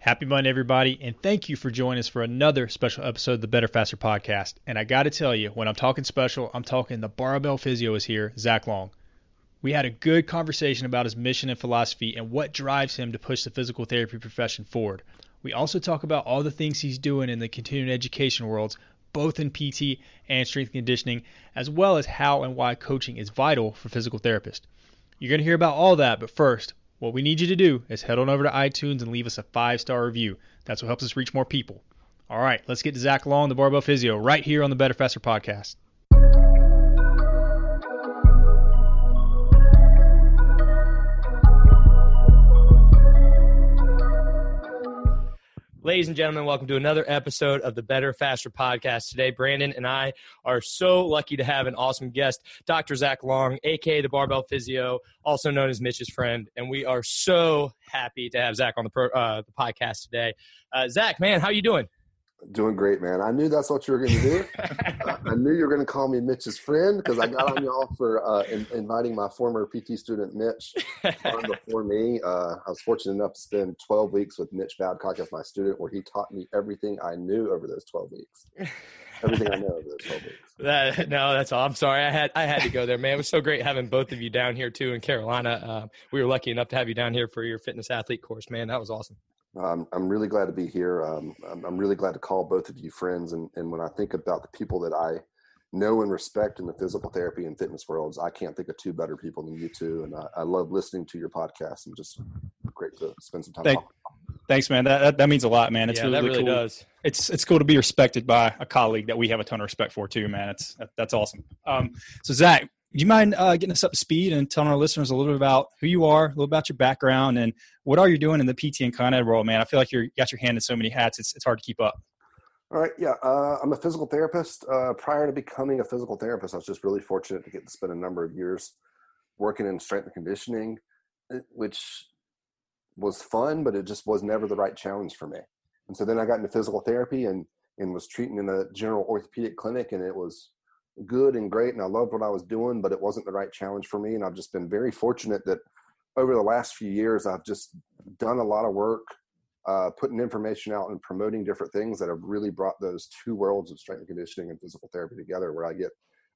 Happy Monday, everybody, and thank you for joining us for another special episode of the Better Faster podcast. And I got to tell you, when I'm talking special, I'm talking the barbell physio is here, Zach Long. We had a good conversation about his mission and philosophy and what drives him to push the physical therapy profession forward. We also talk about all the things he's doing in the continuing education worlds, both in PT and strength conditioning, as well as how and why coaching is vital for physical therapists. You're going to hear about all that, but first, what we need you to do is head on over to iTunes and leave us a five star review. That's what helps us reach more people. All right, let's get to Zach Long, the Barbell Physio, right here on the Better Faster podcast. Ladies and gentlemen, welcome to another episode of the Better Faster podcast. Today, Brandon and I are so lucky to have an awesome guest, Dr. Zach Long, aka the Barbell Physio, also known as Mitch's friend, and we are so happy to have Zach on the pro, uh, the podcast today. Uh, Zach, man, how you doing? Doing great, man. I knew that's what you were going to do. I knew you were going to call me Mitch's friend because I got on y'all for uh, in, inviting my former PT student Mitch on before me. Uh, I was fortunate enough to spend 12 weeks with Mitch Babcock as my student, where he taught me everything I knew over those 12 weeks. Everything I know over those 12 weeks. That, no, that's all. I'm sorry. I had I had to go there, man. It was so great having both of you down here too in Carolina. Uh, we were lucky enough to have you down here for your fitness athlete course, man. That was awesome. Um, I'm really glad to be here. Um, I'm, I'm, really glad to call both of you friends. And, and when I think about the people that I know and respect in the physical therapy and fitness worlds, I can't think of two better people than you two. And I, I love listening to your podcast and just great to spend some time Thank, Thanks, man. That, that, that means a lot, man. It's yeah, really, that really cool. does. It's it's cool to be respected by a colleague that we have a ton of respect for too, man. It's that, that's awesome. Um, so Zach, do you mind uh, getting us up to speed and telling our listeners a little bit about who you are, a little about your background, and what are you doing in the PT and Con Ed world, man? I feel like you're, you got your hand in so many hats; it's it's hard to keep up. All right, yeah, uh, I'm a physical therapist. Uh, prior to becoming a physical therapist, I was just really fortunate to get to spend a number of years working in strength and conditioning, eh, which was fun, but it just was never the right challenge for me. And so then I got into physical therapy and and was treating in a general orthopedic clinic, and it was good and great and I loved what I was doing, but it wasn't the right challenge for me. And I've just been very fortunate that over the last few years, I've just done a lot of work, uh, putting information out and promoting different things that have really brought those two worlds of strength and conditioning and physical therapy together, where I get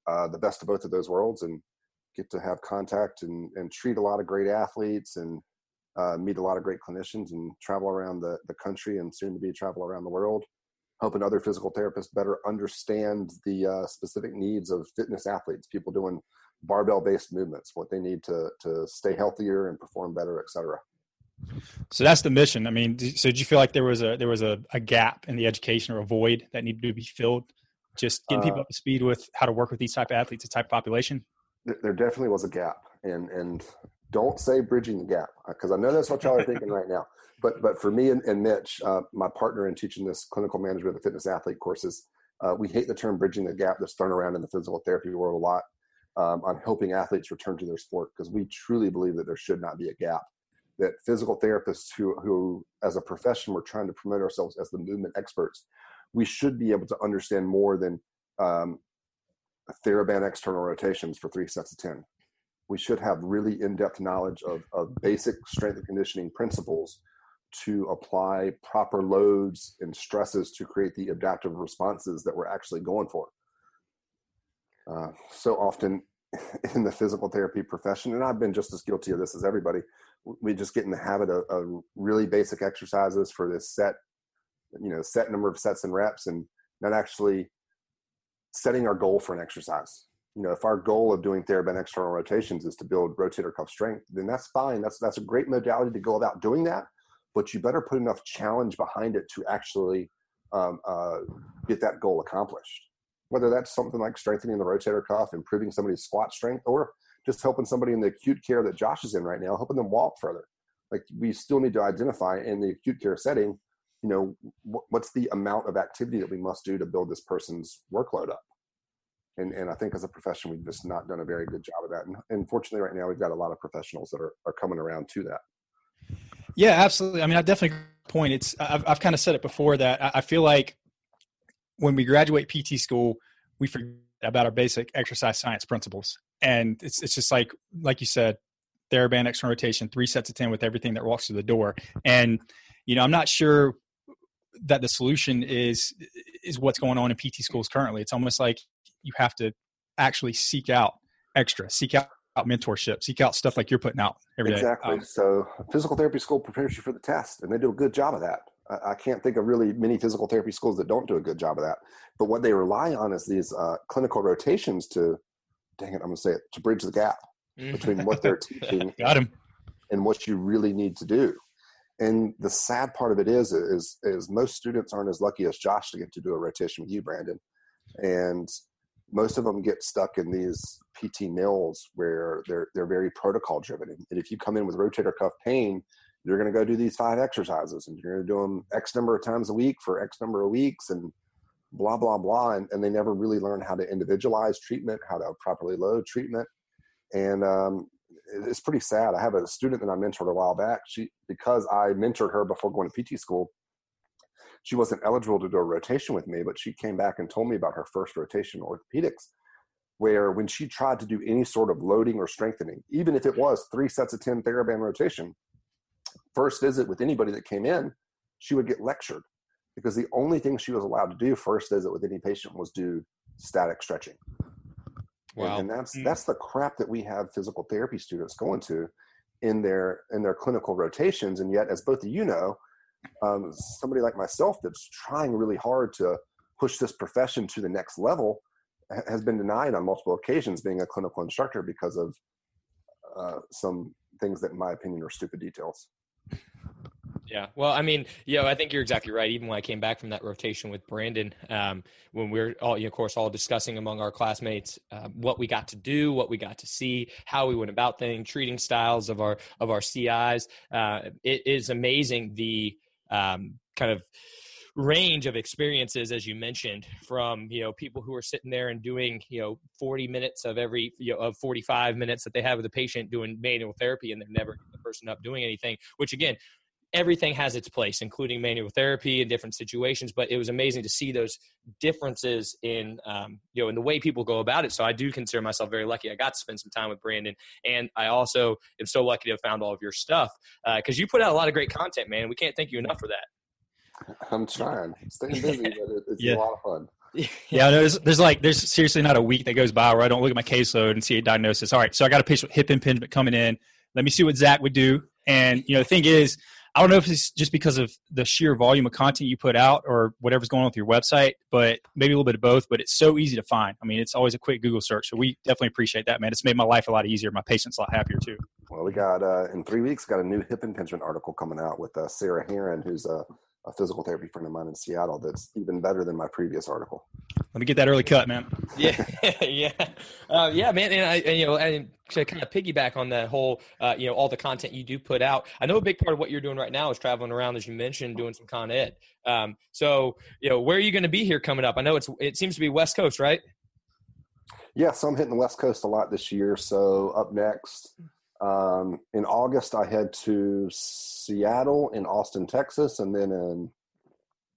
uh, the best of both of those worlds and get to have contact and, and treat a lot of great athletes and uh, meet a lot of great clinicians and travel around the, the country and soon to be travel around the world helping other physical therapists better understand the uh, specific needs of fitness athletes, people doing barbell based movements, what they need to to stay healthier and perform better, et cetera. So that's the mission. I mean, so did you feel like there was a there was a, a gap in the education or a void that needed to be filled? Just getting people uh, up to speed with how to work with these type of athletes, this type of population. There definitely was a gap, and and don't say bridging the gap because I know that's what y'all are thinking right now but but for me and, and Mitch, uh, my partner in teaching this clinical management of the fitness athlete courses, uh, we hate the term bridging the gap that's thrown around in the physical therapy world a lot um, on helping athletes return to their sport because we truly believe that there should not be a gap. That physical therapists who who as a profession we're trying to promote ourselves as the movement experts, we should be able to understand more than um, TheraBand external rotations for three sets of ten. We should have really in-depth knowledge of, of basic strength and conditioning principles to apply proper loads and stresses to create the adaptive responses that we're actually going for. Uh, so often, in the physical therapy profession, and I've been just as guilty of this as everybody. We just get in the habit of, of really basic exercises for this set, you know, set number of sets and reps, and not actually setting our goal for an exercise. You know, if our goal of doing TheraBand external rotations is to build rotator cuff strength, then that's fine. That's that's a great modality to go about doing that. But you better put enough challenge behind it to actually um, uh, get that goal accomplished whether that's something like strengthening the rotator cuff, improving somebody's squat strength, or just helping somebody in the acute care that Josh is in right now, helping them walk further. Like we still need to identify in the acute care setting, you know, what's the amount of activity that we must do to build this person's workload up. And, and I think as a profession, we've just not done a very good job of that. And fortunately, right now, we've got a lot of professionals that are, are coming around to that. Yeah, absolutely. I mean, I definitely point. It's I've, I've kind of said it before that I feel like when we graduate PT school, we forget about our basic exercise science principles. And it's it's just like like you said, TheraBand external rotation, three sets of ten with everything that walks through the door. And you know, I'm not sure that the solution is is what's going on in PT schools currently. It's almost like you have to actually seek out extra, seek out mentorship, seek out stuff like you're putting out every exactly. day. so physical therapy school prepares you for the test, and they do a good job of that. I can't think of really many physical therapy schools that don't do a good job of that. But what they rely on is these uh, clinical rotations to, dang it, I'm going to say it, to bridge the gap mm. between what they're teaching Got him. and what you really need to do. And the sad part of it is, is, is most students aren't as lucky as Josh to get to do a rotation with you, Brandon. And most of them get stuck in these PT mills where they're they're very protocol driven. And if you come in with rotator cuff pain, you're going to go do these five exercises and you're going to do them X number of times a week for X number of weeks and blah, blah, blah. And, and they never really learn how to individualize treatment, how to properly load treatment. And um, it's pretty sad. I have a student that I mentored a while back. She, because I mentored her before going to PT school, she wasn't eligible to do a rotation with me, but she came back and told me about her first rotation in orthopedics, where when she tried to do any sort of loading or strengthening, even if it was three sets of 10 TheraBand rotation, first visit with anybody that came in, she would get lectured because the only thing she was allowed to do first visit with any patient was do static stretching. Wow. And, and that's mm. that's the crap that we have physical therapy students going to in their in their clinical rotations. And yet, as both of you know, um, somebody like myself that's trying really hard to push this profession to the next level has been denied on multiple occasions being a clinical instructor because of uh, some things that, in my opinion, are stupid details. Yeah. Well, I mean, you know, I think you're exactly right. Even when I came back from that rotation with Brandon, um, when we are all, you know, of course, all discussing among our classmates uh, what we got to do, what we got to see, how we went about things, treating styles of our of our CIs. Uh, it is amazing the um, kind of range of experiences as you mentioned from you know people who are sitting there and doing you know 40 minutes of every you know of 45 minutes that they have with the patient doing manual therapy and they're never the person up doing anything which again everything has its place, including manual therapy in different situations. But it was amazing to see those differences in um, you know in the way people go about it. So I do consider myself very lucky. I got to spend some time with Brandon, and I also am so lucky to have found all of your stuff because uh, you put out a lot of great content, man. We can't thank you enough for that. I'm trying, staying busy, but it's yeah. a lot of fun. yeah, there's there's like there's seriously not a week that goes by where I don't look at my caseload and see a diagnosis. All right, so I got a patient with hip impingement coming in. Let me see what Zach would do. And you know, the thing is, I don't know if it's just because of the sheer volume of content you put out or whatever's going on with your website, but maybe a little bit of both. But it's so easy to find. I mean, it's always a quick Google search. So we definitely appreciate that, man. It's made my life a lot easier. My patients a lot happier too. Well, we got uh, in three weeks got a new hip impingement article coming out with uh, Sarah Heron, who's a a physical therapy friend of mine in Seattle that's even better than my previous article. Let me get that early cut, man. yeah, yeah, uh, yeah, man. And I, and, you know, and to kind of piggyback on that whole, uh, you know, all the content you do put out. I know a big part of what you're doing right now is traveling around, as you mentioned, doing some con ed. Um, so, you know, where are you going to be here coming up? I know it's it seems to be West Coast, right? Yeah, so I'm hitting the West Coast a lot this year. So up next, um, in August, I head to Seattle in Austin, Texas, and then in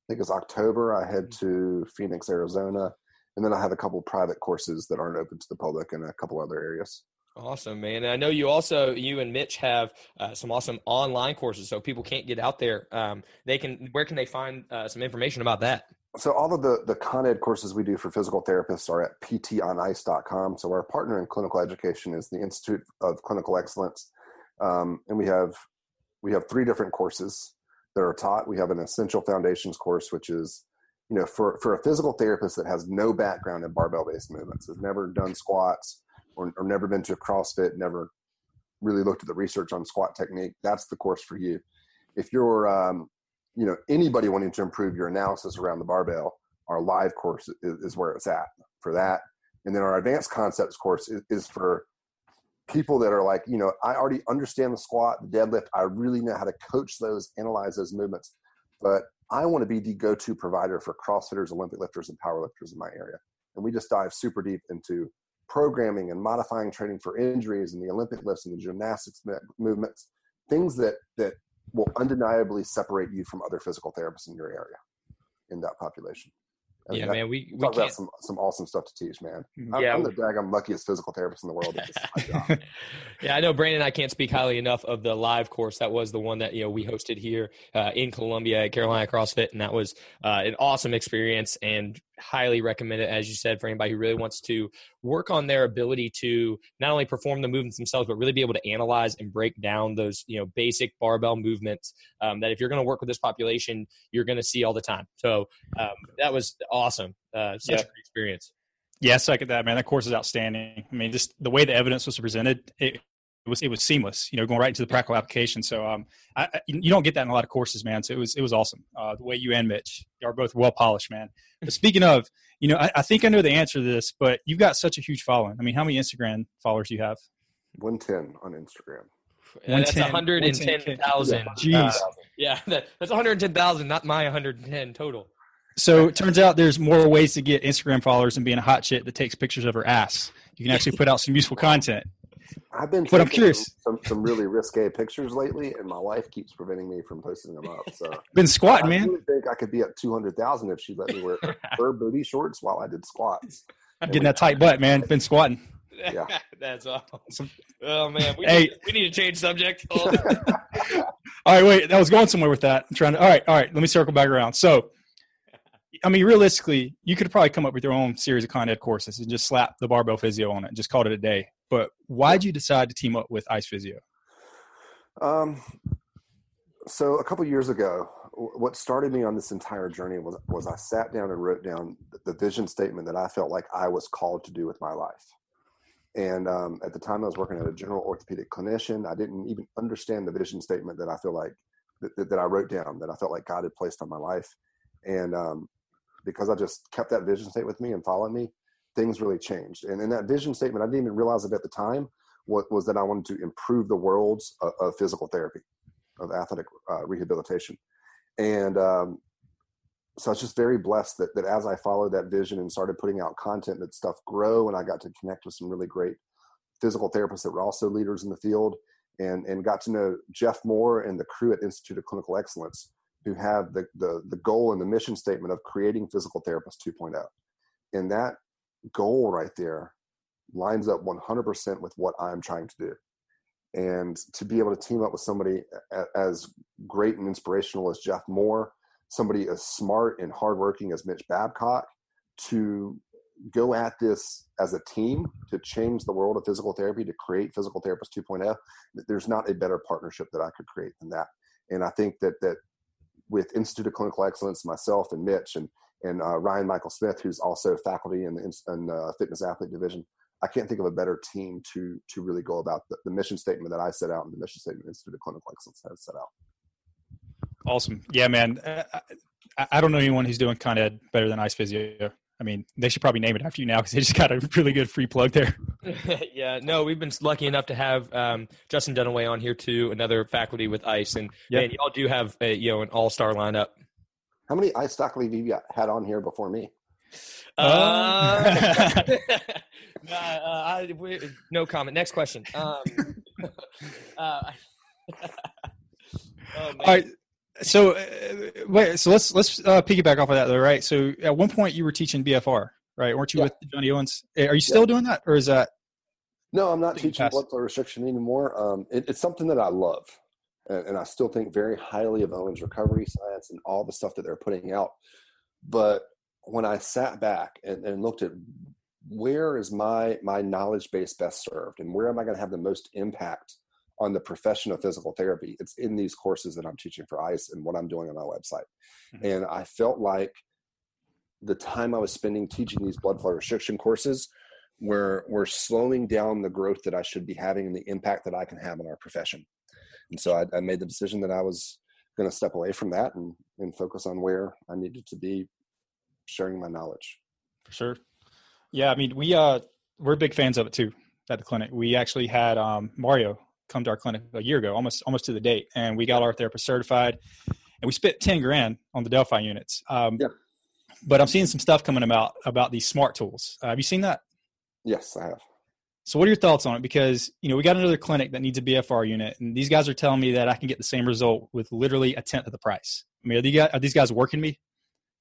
I think it's October, I head to Phoenix, Arizona, and then I have a couple private courses that aren't open to the public in a couple other areas. Awesome, man. And I know you also, you and Mitch have uh, some awesome online courses. So people can't get out there. Um, they can, where can they find uh, some information about that? so all of the the con ed courses we do for physical therapists are at ptonice.com so our partner in clinical education is the institute of clinical excellence um, and we have we have three different courses that are taught. We have an essential foundations course which is you know for for a physical therapist that has no background in barbell based movements has never done squats or, or never been to a crossfit never really looked at the research on squat technique that's the course for you. If you're um, you know anybody wanting to improve your analysis around the barbell our live course is, is where it's at for that. And then our advanced concepts course is, is, for people that are like you know i already understand the squat the deadlift. I really know how to coach those analyze those movements. But i want to be the go-to provider for crossfitters olympic lifters and powerlifters in my area. And we just dive super deep into programming and modifying training for injuries and the olympic lifts and the gymnastics movements things that that will undeniably separate you from other physical therapists in your area in that population. And yeah, that, man, we, we talk about some some awesome stuff to teach, man. Mm-hmm. I'm, yeah, I'm the daggum luckiest physical therapist in the world. yeah, I know Brandon. I can't speak highly enough of the live course. That was the one that you know we hosted here uh, in Columbia at Carolina CrossFit, and that was uh, an awesome experience. And highly recommend it, as you said, for anybody who really wants to work on their ability to not only perform the movements themselves, but really be able to analyze and break down those, you know, basic barbell movements um, that if you're going to work with this population, you're going to see all the time. So um, that was awesome. Uh, such yeah. a great experience. Yeah, I second that, man. That course is outstanding. I mean, just the way the evidence was presented, it was it was seamless. You know, going right into the practical application. So um, I, you don't get that in a lot of courses, man. So it was it was awesome. Uh, the way you and Mitch are both well polished, man. But speaking of, you know, I, I, think I know the answer to this, but you've got such a huge following. I mean, how many Instagram followers do you have? One ten on Instagram. Yeah, that's 110,000. Jeez. Uh, yeah, that, that's 110,000, not my 110 total. So it turns out there's more ways to get Instagram followers than being a hot chick that takes pictures of her ass. You can actually put out some useful content. I've been, but I'm curious. Some, some really risque pictures lately, and my wife keeps preventing me from posting them up. So been squatting, man. I really think I could be at two hundred thousand if she let me wear her booty shorts while I did squats. I'm getting that tight butt, man. Been squatting. Yeah, that's awesome. Oh man, we, hey. need, we need to change subject. all right, wait. I was going somewhere with that. I'm trying to. All right, all right. Let me circle back around. So I mean, realistically, you could probably come up with your own series of con ed courses and just slap the barbell physio on it and just call it a day. But why'd you decide to team up with Ice Physio? Um, so a couple years ago, what started me on this entire journey was was I sat down and wrote down the vision statement that I felt like I was called to do with my life. And um, at the time, I was working at a general orthopedic clinician. I didn't even understand the vision statement that I feel like that, that I wrote down that I felt like God had placed on my life. And um, because I just kept that vision statement with me and followed me, things really changed. And in that vision statement, I didn't even realize it at the time, what was that I wanted to improve the worlds of, of physical therapy, of athletic uh, rehabilitation. And um, so I was just very blessed that, that as I followed that vision and started putting out content, that stuff grow and I got to connect with some really great physical therapists that were also leaders in the field and, and got to know Jeff Moore and the crew at Institute of Clinical Excellence who have the, the, the goal and the mission statement of creating physical therapists 2.0. And that goal right there lines up 100% with what I'm trying to do. And to be able to team up with somebody as great and inspirational as Jeff Moore, somebody as smart and hardworking as Mitch Babcock, to go at this as a team to change the world of physical therapy, to create Physical Therapist 2.0, there's not a better partnership that I could create than that. And I think that that with Institute of Clinical Excellence, myself and Mitch and and uh, Ryan Michael Smith, who's also faculty in the in, uh, fitness athlete division. I can't think of a better team to to really go about the, the mission statement that I set out and the mission statement Institute of Clinical Excellence has set out. Awesome, yeah, man. Uh, I, I don't know anyone who's doing Con Ed better than Ice Physio. I mean, they should probably name it after you now because they just got a really good free plug there. yeah, no, we've been lucky enough to have um, Justin Dunaway on here too, another faculty with ICE, and yep. man, y'all do have a, you know an all star lineup. How many ICE faculty have you had on here before me? Uh, uh, I, we, no comment. Next question. Um, uh, oh, all right so uh, wait, so let's let's uh, piggyback off of that though, right? So at one point you were teaching BFR, right? Weren't you yeah. with Johnny Owens? Eh, are you still yeah. doing that, or is that? No, I'm not teaching blood flow restriction anymore. Um, it, it's something that I love, and, and, I still think very highly of Owens recovery science and all the stuff that they're putting out. but when I sat back and, and looked at where is my my knowledge base best served and where am I going to have the most impact on the profession of physical therapy, it's in these courses that I'm teaching for ICE and what I'm doing on my website. Mm-hmm. And I felt like the time I was spending teaching these blood flow restriction courses were were slowing down the growth that I should be having and the impact that I can have on our profession. And so I, I made the decision that I was going to step away from that and, and focus on where I needed to be sharing my knowledge. For sure. Yeah, I mean, we uh we're big fans of it too at the clinic. We actually had um, Mario come to our clinic a year ago, almost almost to the date, and we got our therapist certified, and we spent ten grand on the Delfi units. Um, yeah. But I'm seeing some stuff coming about about these smart tools. Uh, have you seen that? Yes, I have. So, what are your thoughts on it? Because you know we got another clinic that needs a BFR unit, and these guys are telling me that I can get the same result with literally a tenth of the price. I mean, are these guys, are these guys working me?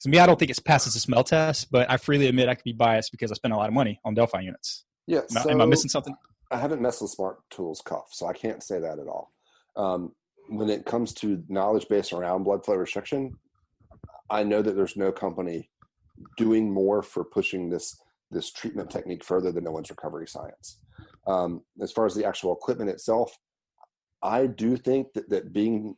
To me, I don't think it passes the smell test, but I freely admit I could be biased because I spend a lot of money on Delfi units. Yeah. Am, so, am I missing something? I haven't messed with Smart Tools Cuff, so I can't say that at all. Um, when it comes to knowledge base around blood flow restriction, I know that there's no company doing more for pushing this this treatment technique further than Owens recovery science. Um, as far as the actual equipment itself, I do think that, that being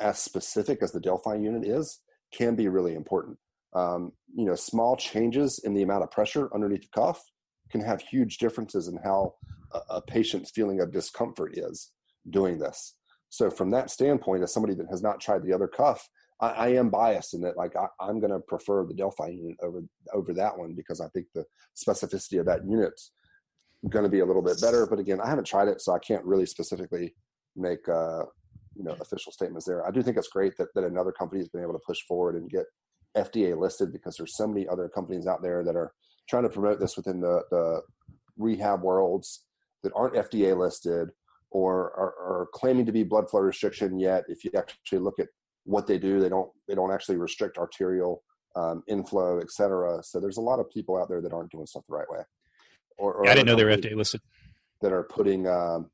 as specific as the Delfi unit is can be really important. Um, you know, small changes in the amount of pressure underneath the cuff can have huge differences in how a, a patient's feeling of discomfort is doing this. So, from that standpoint, as somebody that has not tried the other cuff, I, I am biased in that. Like, I, am going to prefer the Delfi unit over over that one because I think the specificity of that unit's going to be a little bit better. But again, I haven't tried it, so I can't really specifically make uh, you know official statements there. I do think it's great that that another company has been able to push forward and get FDA listed because there's so many other companies out there that are trying to promote this within the the rehab worlds that aren't FDA listed or are, are claiming to be blood flow restriction. Yet, if you actually look at what they do, they don't they don't actually restrict arterial um, inflow, et cetera. So there's a lot of people out there that aren't doing stuff the right way. Or, or yeah, I didn't know they were FDA listed. That are putting um,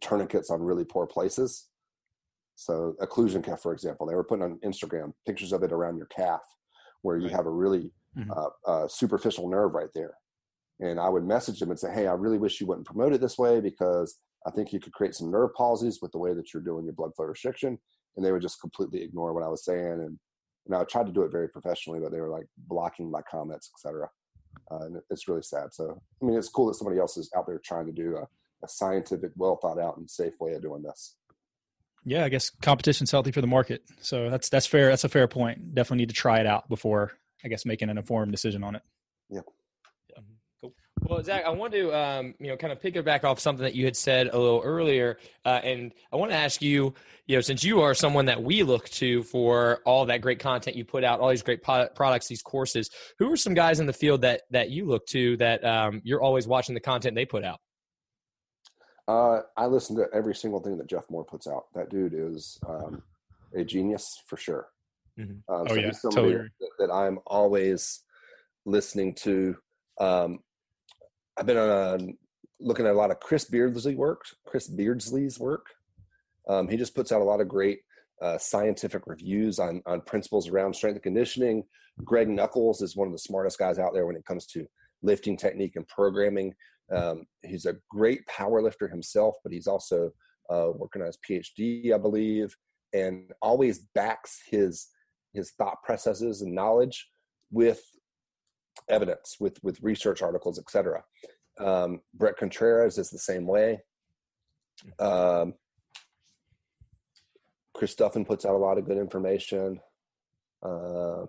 tourniquets on really poor places. So occlusion cuff, for example, they were putting on Instagram pictures of it around your calf, where you have a really mm-hmm. uh, uh, superficial nerve right there. And I would message them and say, "Hey, I really wish you wouldn't promote it this way because I think you could create some nerve palsies with the way that you're doing your blood flow restriction." And they would just completely ignore what I was saying. And know, I tried to do it very professionally, but they were like blocking my comments, etc. Uh, and it's really sad. So, I mean, it's cool that somebody else is out there trying to do a, a scientific, well thought out, and safe way of doing this. Yeah, I guess competition's healthy for the market. So that's that's fair. That's a fair point. Definitely need to try it out before, I guess, making an informed decision on it. Yeah. Cool. Well, Zach, I want to, um, you know, kind of pick it back off something that you had said a little earlier, uh, and I want to ask you, you know, since you are someone that we look to for all that great content you put out, all these great products, these courses, who are some guys in the field that that you look to that um, you're always watching the content they put out? Uh, I listen to every single thing that Jeff Moore puts out. That dude is um, a genius for sure. Mm-hmm. Um, oh so yeah, totally. That, that, I'm always listening to. Um, I've been on looking at a lot of Chris Beardsley work. Chris Beardsley's work. Um, he just puts out a lot of great uh, scientific reviews on on principles around strength and conditioning. Greg Nuckols is one of the smartest guys out there when it comes to lifting technique and programming. Um, he's a great power lifter himself, but he's also uh, working on his PhD, I believe, and always backs his his thought processes and knowledge with evidence, with with research articles, etc. Um, Bret Contreras is the same way. Um, Chris Duffin puts out a lot of good information. Uh,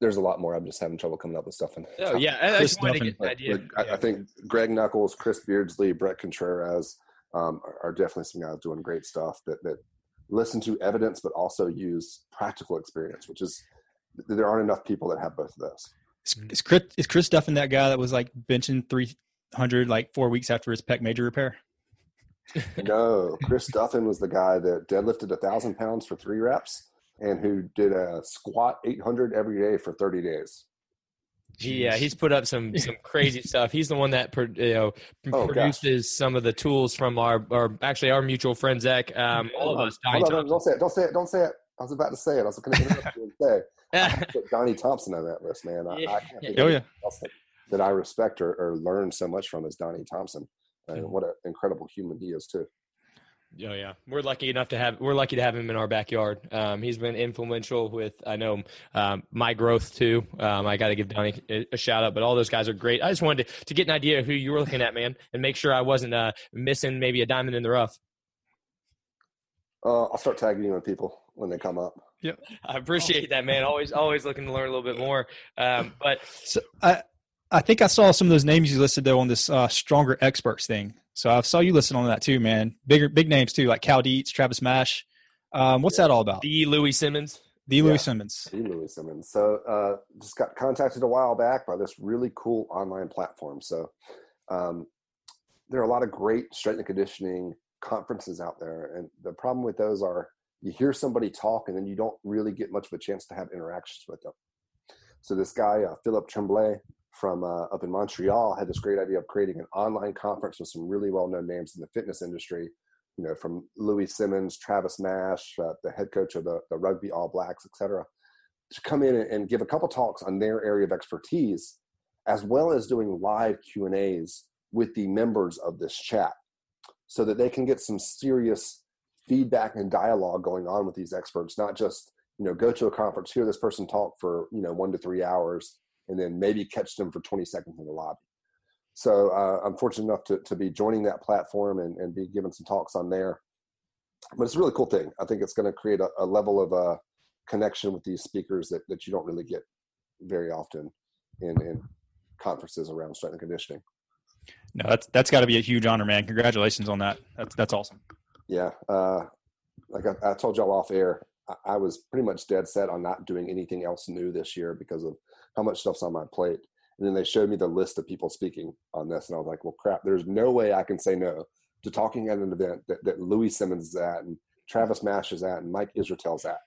there's a lot more. I'm just having trouble coming up with stuff. In oh yeah, I, Chris I, idea. I, I, think Greg Nuckols, Chris Beardsley, Bret Contreras um, are, are, definitely some guys doing great stuff that that listen to evidence but also use practical experience, which is there aren't enough people that have both of those. Is Chris, is Chris Duffin that guy that was like benching 300 like four weeks after his pec major repair? no, Chris Duffin was the guy that deadlifted a thousand pounds for three reps and who did a squat 800 every day for 30 days. Yeah, he's put up some some crazy stuff. He's the one that you know oh, produces gosh. some of the tools from our, our actually our mutual friend Zach. Um, all of us. Hold on, don't say it. Don't say it. Don't say it. I was about to say it. I was going to say. I put Donnie Thompson on that list, man. I, Yeah. I can't think Oh of yeah. else that, that I respect or, or learn so much from is Donnie Thompson. And Mhm. what an incredible human he is too. Oh yeah, we're lucky enough to have we're lucky to have him in our backyard. Um, he's been influential with I know um, my growth too. Um, I got to give Donnie a, a shout out, but all those guys are great. I just wanted to, to get an idea of who you were looking at, man, and make sure I wasn't uh, missing maybe a diamond in the rough. Uh, I'll start tagging you on people when they come up. Yeah. I appreciate that, man. Always always looking to learn a little bit more. Um, but So I I think I saw some of those names you listed though on this uh, stronger experts thing. So I saw you listed on that too, man. Bigger big names too, like Cal Dietz, Travis Mash. Um, what's that all about? the Louie Simmons. The Louie Yeah. Simmons. See Louie Simmons. So uh, just got contacted a while back by this really cool online platform. So um, there are a lot of great strength and conditioning conferences out there, and the problem with those are you hear somebody talk and then you don't really get much of a chance to have interactions with them. So this guy uh, Philip Tremblay from uh, up in Montreal had this great idea of creating an online conference with some really well-known names in the fitness industry you know, from Louie Simmons, Travis Mash, uh, the head coach of the, the Rugby All Blacks, et cetera, to come in and, and give a couple talks on their area of expertise, as well as doing live Q and A's with the members of this chat, so that they can get some serious feedback and dialogue going on with these experts, not just you know go to a conference, hear this person talk for you know one to three hours, and then maybe catch them for 20 seconds in the lobby. So uh, I'm fortunate enough to, to be joining that platform and, and be giving some talks on there. But it's a really cool thing. I think it's going to create a, a level of uh, connection with these speakers that, that you don't really get very often in, in conferences around strength and conditioning. No, that's that's got to be a huge honor, man. Congratulations on that. That's that's awesome. Yeah. Uh, like I, I told y'all off air, I, I was pretty much dead set on not doing anything else new this year because of how much stuff's on my plate. And then they showed me the list of people speaking on this, and I was like, well, crap, there's no way I can say no to talking at an event that, that Louie Simmons is at, and Travis Mash is at, and Mike Israetel's at.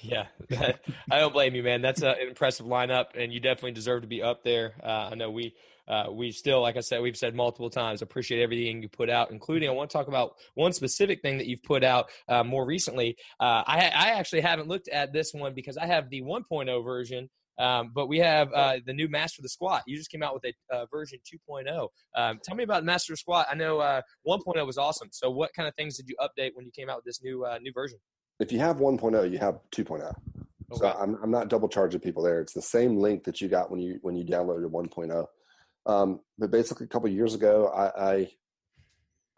Yeah, I don't blame you, man. That's an impressive lineup, and you definitely deserve to be up there. Uh, I know we uh, we still, like I said, we've said multiple times, appreciate everything you put out, including I want to talk about one specific thing that you've put out uh, more recently. Uh, I, I actually haven't looked at this one because I have the 1.0 version. Um, but we have uh, the new Master the Squat. You just came out with a uh, version 2.0. Um, tell me about Master the Squat. I know uh, 1.0 was awesome. So, what kind of things did you update when you came out with this new uh, new version? If you have 1.0, you have 2.0. So I'm, I'm not double charging people there. It's the same link that you got when you when you downloaded 1.0. Um, but basically, a couple years ago, I, I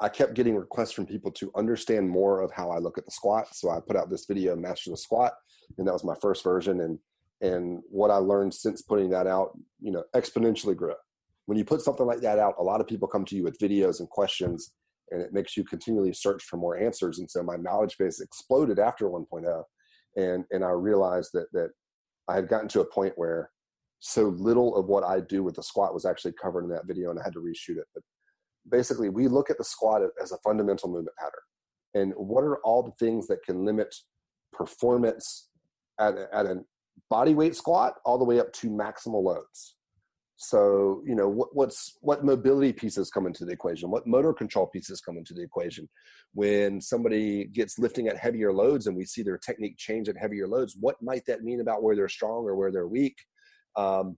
I kept getting requests from people to understand more of how I look at the squat. So I put out this video, Master the Squat, and that was my first version. And and what I learned since putting that out, you know, exponentially grew. When you put something like that out, a lot of people come to you with videos and questions, and it makes you continually search for more answers. And so my knowledge base exploded after 1.0, and and I realized that that I had gotten to a point where so little of what I do with the squat was actually covered in that video, and I had to reshoot it. But basically, we look at the squat as a fundamental movement pattern, and what are all the things that can limit performance at at a body weight squat all the way up to maximal loads. So you know what, what's what mobility pieces come into the equation, what motor control pieces come into the equation. When somebody gets lifting at heavier loads and we see their technique change at heavier loads, what might that mean about where they're strong or where they're weak? Um,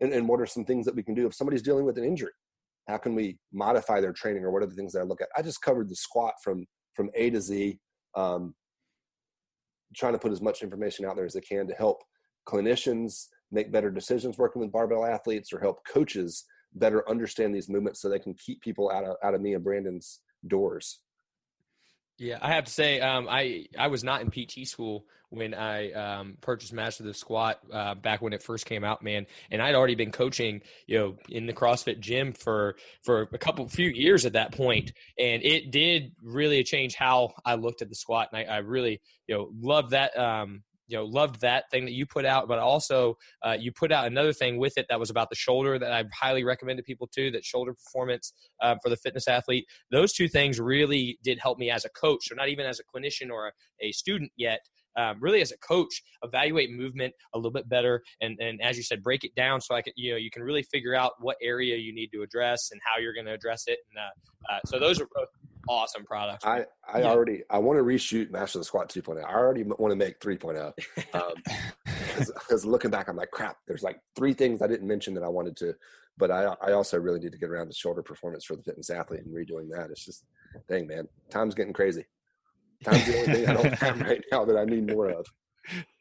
and, and what are some things that we can do if somebody's dealing with an injury? How can we modify their training or what are the things that I look at? I just covered the squat from from A to Z, um, trying to put as much information out there as I can to help clinicians make better decisions working with barbell athletes or help coaches better understand these movements so they can keep people out of out of me and Brandon's doors. Yeah, I have to say, um, I I was not in PT school when I um, purchased Master the Squat uh, back when it first came out, man. And I'd already been coaching, you know, in the CrossFit gym for for a couple few years at that point, and it did really change how I looked at the squat. And I, I really, you know, loved that. Um, you know, loved that thing that you put out, but also uh, you put out another thing with it that was about the shoulder that I highly recommend to people too. That shoulder performance uh, for the fitness athlete those two things really did help me as a coach. So not even as a clinician or a, a student yet, um, really as a coach, evaluate movement a little bit better, and and as you said, break it down so I could you know you can really figure out what area you need to address and how you're going to address it. And uh, uh, so those are both awesome products. I, I Yeah. already I want to reshoot Master the Squat 2.0. I already want to make 3.0. Um, Because looking back, I'm like, crap. There's like three things I didn't mention that I wanted to, but I I also really need to get around the shoulder performance for the fitness athlete and redoing that. It's just, dang man, time's getting crazy. Time's the only thing I don't have right now that I need more of.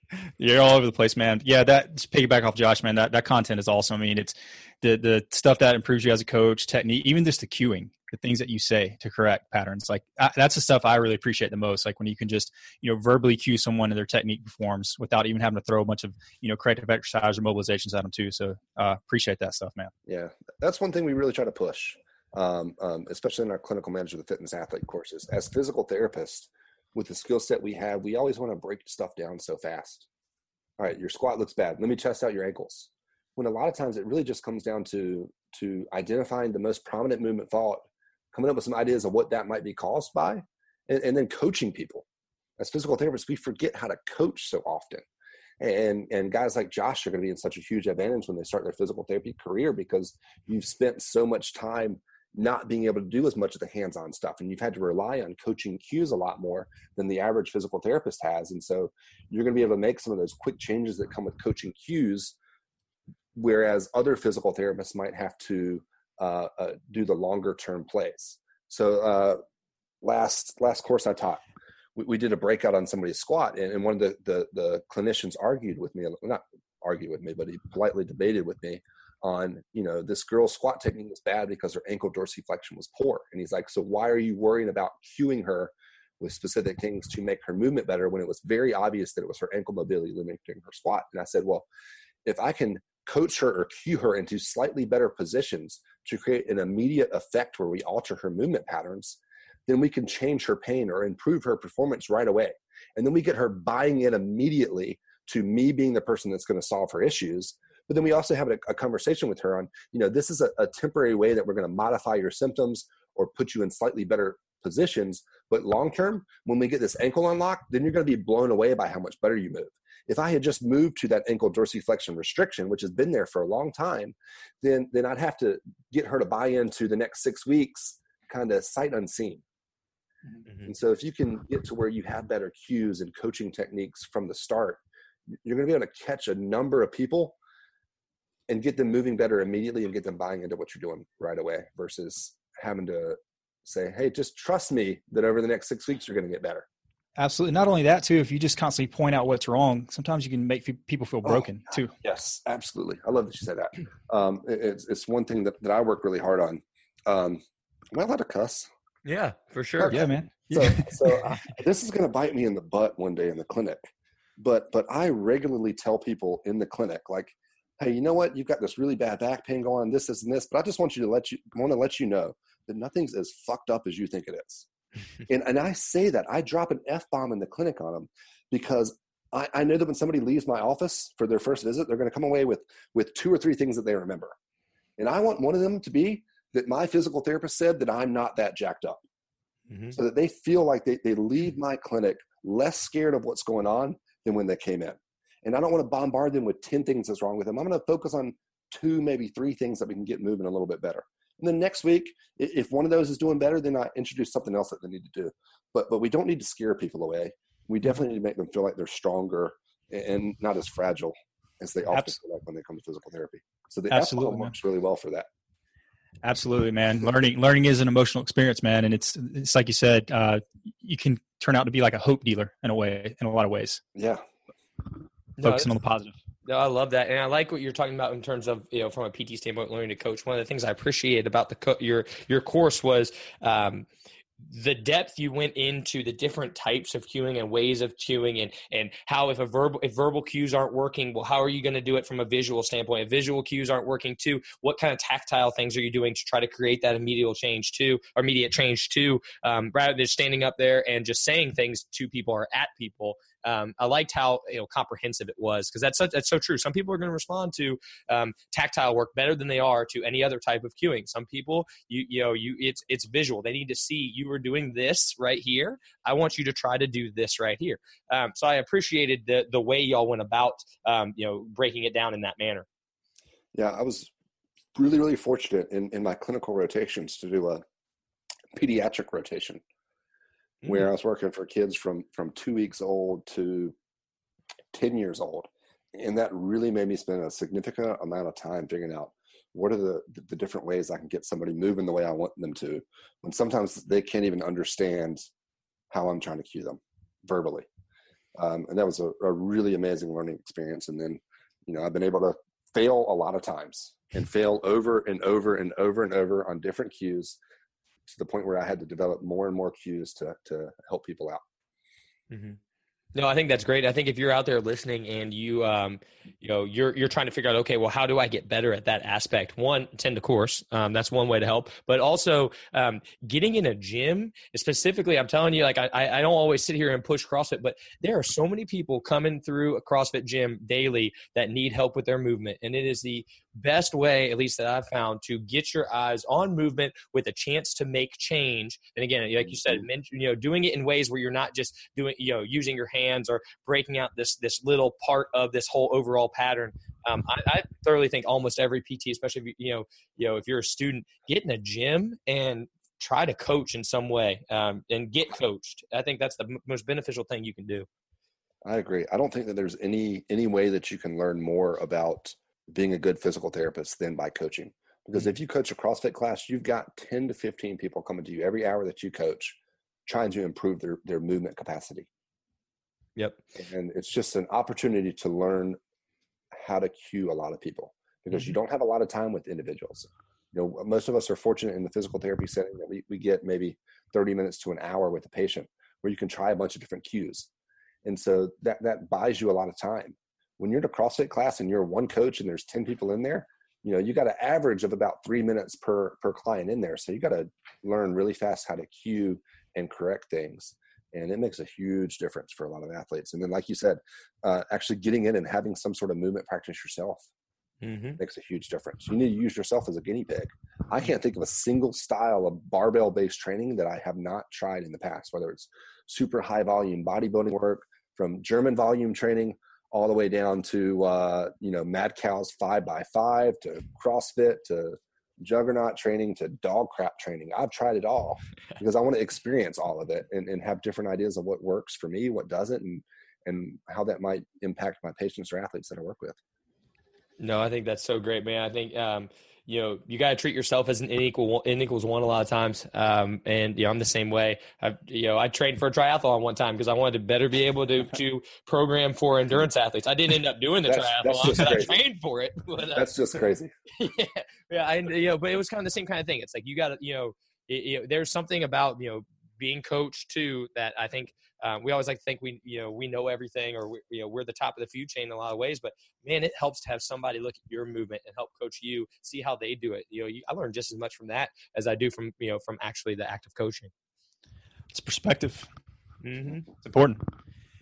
You're all over the place, man. Yeah, that just piggyback off Josh, man. That that content is awesome. I mean, it's the the stuff that improves you as a coach, technique, even just the cueing, the things that you say to correct patterns. Like I, that's the stuff I really appreciate the most. Like when you can just you know verbally cue someone and their technique performs without even having to throw a bunch of you know corrective exercise or mobilizations at them too. So uh, appreciate that stuff, man. Yeah, that's one thing we really try to push, um, um, especially in our clinical manager, of the fitness athlete courses. As physical therapists, with the skill set we have, we always want to break stuff down so fast. All right, your squat looks bad. Let me test out your ankles. When a lot of times it really just comes down to to identifying the most prominent movement fault, coming up with some ideas of what that might be caused by, and, and then coaching people. As physical therapists, we forget how to coach so often. And and guys like Josh are going to be in such a huge advantage when they start their physical therapy career because you've spent so much time not being able to do as much of the hands-on stuff and you've had to rely on coaching cues a lot more than the average physical therapist has and so you're going to be able to make some of those quick changes that come with coaching cues whereas other physical therapists might have to uh, uh, do the longer term plays. So uh, last last course i taught we, we, did a breakout on somebody's squat and, and one of the, the, the clinicians argued with me not argued with me but he politely debated with me on you know this girl's squat technique was bad because her ankle dorsiflexion was poor. And he's like so why are you worrying about cueing her with specific things to make her movement better when it was very obvious that it was her ankle mobility limiting her squat? And i said well if i can coach her or cue her into slightly better positions to create an immediate effect where we alter her movement patterns then we can change her pain or improve her performance right away. And then we get her buying in immediately to me being the person that's going to solve her issues but then we also have a, a conversation with her on you know this is a, a temporary way that we're going to modify your symptoms or put you in slightly better positions but long term when we get this ankle unlocked then you're going to be blown away by how much better you move if i had just moved to that ankle dorsiflexion restriction which has been there for a long time then then i'd have to get her to buy into the next six weeks kind of sight unseen mm-hmm. and so if you can get to where you have better cues and coaching techniques from the start you're going to be able to catch a number of people and get them moving better immediately and get them buying into what you're doing right away versus having to say, hey, just trust me that over the next six weeks you're going to get better. Absolutely. Not only that, too, if you just constantly point out what's wrong, sometimes you can make people feel oh, broken oh, too. Yes, absolutely. I love that you said that. Um, it's it's one thing that, that I work really hard on. Um, am I allowed to cuss? Yeah, for sure. Yeah, man. So, so I, this is going to bite me in the butt one day in the clinic, but but I regularly tell people in the clinic, like, hey, you know what? You've got this really bad back pain going on, this, this, and this, but I just want you to let you want to let you know that nothing's as fucked up as you think it is. and and I say that I drop an f bomb in the clinic on them because I, I know that when somebody leaves my office for their first visit, they're going to come away with with two or three things that they remember, and I want one of them to be that my physical therapist said that I'm not that jacked up. Mm-hmm. So that they feel like they, they leave my clinic less scared of what's going on than when they came in and I don't want to bombard them with 10 things that's wrong with them. I'm going to focus on two, maybe three things that we can get moving a little bit better. And then next week, if one of those is doing better, then I introduce something else that they need to do. But but we don't need to scare people away. We definitely need to make them feel like they're stronger and not as fragile as they often feel like when they come to physical therapy. So the Absolutely, works really well for that. Absolutely, man. Learning learning is an emotional experience, man, and it's it's like you said, uh, you can turn out to be like a hope dealer in a way, in a lot of ways. Yeah, focusing no, on the positive. No, I love that, and I like what you're talking about in terms of you know from a PT standpoint, learning to coach. One of the things I appreciate about the co- your your course was um, the depth you went into the different types of cueing and ways of cueing and and how if a verbal if verbal cues aren't working well how are you going to do it from a visual standpoint if visual cues aren't working too what kind of tactile things are you doing to try to create that immediate change too or immediate change too um, rather than standing up there and just saying things to people or at people um, I liked how you know comprehensive it was because that's that's so true. Some people are going to respond to um, tactile work better than they are to any other type of cueing. Some people, you you know, you it's it's visual. They need to see you were doing this right here. I want you to try to do this right here. Um, so I appreciated the the way y'all went about um, you know breaking it down in that manner. Yeah, I was really really fortunate in in my clinical rotations to do a pediatric rotation where mm-hmm. I was working for kids from from two weeks old to ten years old, and that really made me spend a significant amount of time figuring out what are the the different ways I can get somebody moving the way I want them to. When sometimes they can't even understand how I'm trying to cue them verbally, um, and that was a, a really amazing learning experience. And then, you know, I've been able to fail a lot of times and fail over and over and over and over on different cues to the point where I had to develop more and more cues to to help people out. Mm-hmm. No, I think that's great. I think if you're out there listening and you, um, you know, you're you're trying to figure out, okay, well, how do I get better at that aspect? One, attend a course. Um, that's one way to help. But also, um, getting in a gym, specifically, I'm telling you, like I I don't always sit here and push CrossFit, but there are so many people coming through a CrossFit gym daily that need help with their movement, and it is the best way, at least that I've found, to get your eyes on movement with a chance to make change. And again, like you said, mm-hmm. you know, doing it in ways where you're not just doing, you know, using your hands or breaking out this this little part of this whole overall pattern. Um, I, I, thoroughly think almost every PT, especially if you, you know, you know, if you're a student, get in a gym and try to coach in some way um, and get coached. I think that's the m- most beneficial thing you can do. I agree. I don't think that there's any any way that you can learn more about being a good physical therapist than by coaching. Because mm-hmm. if you coach a CrossFit class, you've got 10 to 15 people coming to you every hour that you coach trying to improve their, their movement capacity. Yep. And it's just an opportunity to learn how to cue a lot of people because mm-hmm. you don't have a lot of time with individuals. You know, most of us are fortunate in the physical therapy setting that we, we get maybe 30 minutes to an hour with a patient where you can try a bunch of different cues. And so that, that buys you a lot of time when you're in a CrossFit class and you're one coach and there's 10 people in there, you know, you got an average of about three minutes per per client in there. So you got to learn really fast how to cue and correct things. And it makes a huge difference for a lot of athletes. And then, like you said, uh, actually getting in and having some sort of movement practice yourself mm-hmm. makes a huge difference. You need to use yourself as a guinea pig. I can't think of a single style of barbell based training that I have not tried in the past, whether it's super high volume bodybuilding work, from German volume training all the way down to uh, you know Madcow's five by five to CrossFit to juggernaut training to DoggCrapp training. I've tried it all because I want to experience all of it and, and have different ideas of what works for me, what doesn't, and and how that might impact my patients or athletes that I work with. No, I think that's so great, man. I think um, you know you got to treat yourself as an n equal n equals one a lot of times um, and you know i'm the same way. I you know i trained for a triathlon one time because i wanted to better be able to to program for endurance athletes. I didn't end up doing the that's, triathlon that's but i trained for it but, uh, that's just crazy. yeah yeah I, you know but it was kind of the same kind of thing. It's like you got to you know it, it, there's something about you know being coached too that i think um, we always like to think we you know we know everything or we, you know we're the top of the food chain in a lot of ways but man it helps to have somebody look at your movement and help coach you see how they do it. You know you, i learned just as much from that as i do from you know from actually the act of coaching. It's perspective. Mm-hmm. it's important.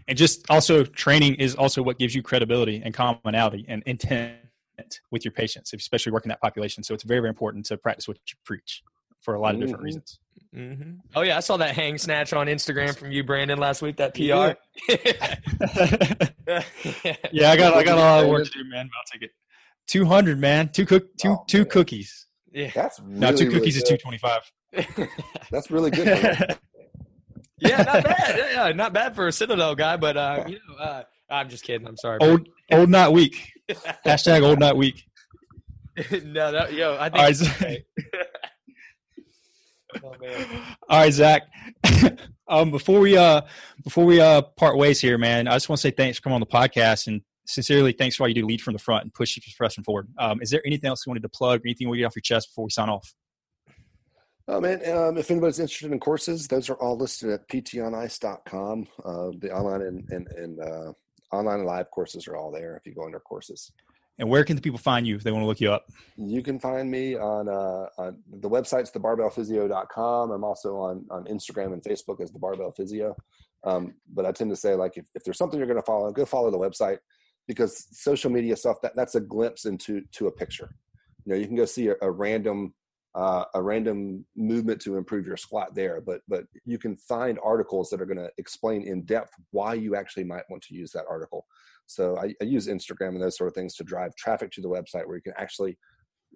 And just also training is also what gives you credibility and commonality and intent with your patients especially working that population. So it's very very important to practice what you preach for a lot of different mm-hmm. reasons Mm-hmm. Oh yeah, I saw that hang snatch on Instagram from you, Brandon, last weak. That PR. yeah, I got I got a lot of work to do, man. I'll take it. Two hundred, man. Two cook two oh, two man. cookies. Yeah, that's really, now two cookies really is two twenty five. that's really good. yeah, not bad. Yeah, not bad for a Citadel guy, but uh, you know, uh, I'm just kidding. I'm sorry. Old old not weak. Hashtag old not week. no, that, yo, I think. Oh, All right, Zach. um, before we uh before we uh part ways here, man, I just want to say thanks for coming on the podcast and sincerely thanks for all you do lead from the front and push pressing forward. Um, is there anything else you wanted to plug or anything we get off your chest before we sign off? Oh man, um, if anybody's interested in courses, those are all listed at ptonice.com. Uh, the online and, and, and uh, online and live courses are all there if you go under courses. And where can the people find you if they want to look you up? You can find me on, uh, on the website's thebarbellphysio.com. I'm also on, on Instagram and Facebook as the Barbell Physio. Um, but I tend to say like if, if there's something you're going to follow, go follow the website because social media stuff that that's a glimpse into to a picture. You know, you can go see a, a random uh, a random movement to improve your squat there, but but you can find articles that are going to explain in depth why you actually might want to use that article. So I, I, use Instagram and those sort of things to drive traffic to the website where you can actually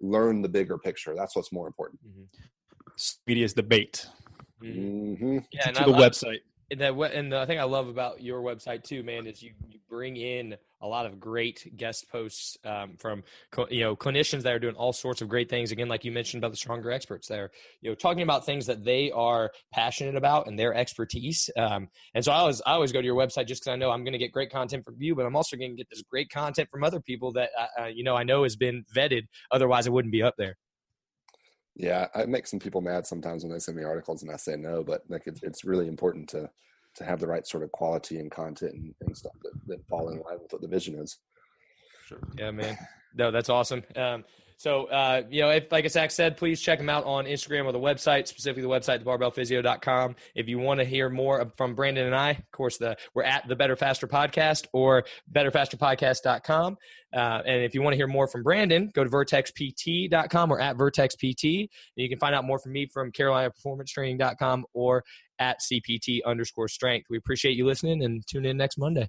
learn the bigger picture. That's what's more important. Mm-hmm. Media is the bait. Mm-hmm. Yeah, to the I, website. That and the, thing I love about your website too, man, is you, you bring in a lot of great guest posts um, from you know clinicians that are doing all sorts of great things. Again, like you mentioned about the stronger experts, there, you know, talking about things that they are passionate about and their expertise. Um, and so I always I always go to your website just because I know I'm going to get great content from you, but I'm also going to get this great content from other people that uh, uh, you know I know has been vetted. Otherwise, it wouldn't be up there. Yeah, I make some people mad sometimes when they send me articles and I say no, but like it's, it's really important to to have the right sort of quality and content and, and stuff that, that fall in line with what the vision is. Sure. Yeah, man. No, that's awesome. Um, so, uh, you know, if, like Zach said, please check them out on Instagram or the website, specifically the website, thebarbellphysio.com. If you want to hear more from Brandon and I, of course, the we're at the Better Faster Podcast or betterfasterpodcast.com. Uh, and if you want to hear more from Brandon, go to vertexpt.com or at vertexpt. You can find out more from me from carolinaperformancetraining.com or at cpt underscore strength. We appreciate you listening and tune in next Monday.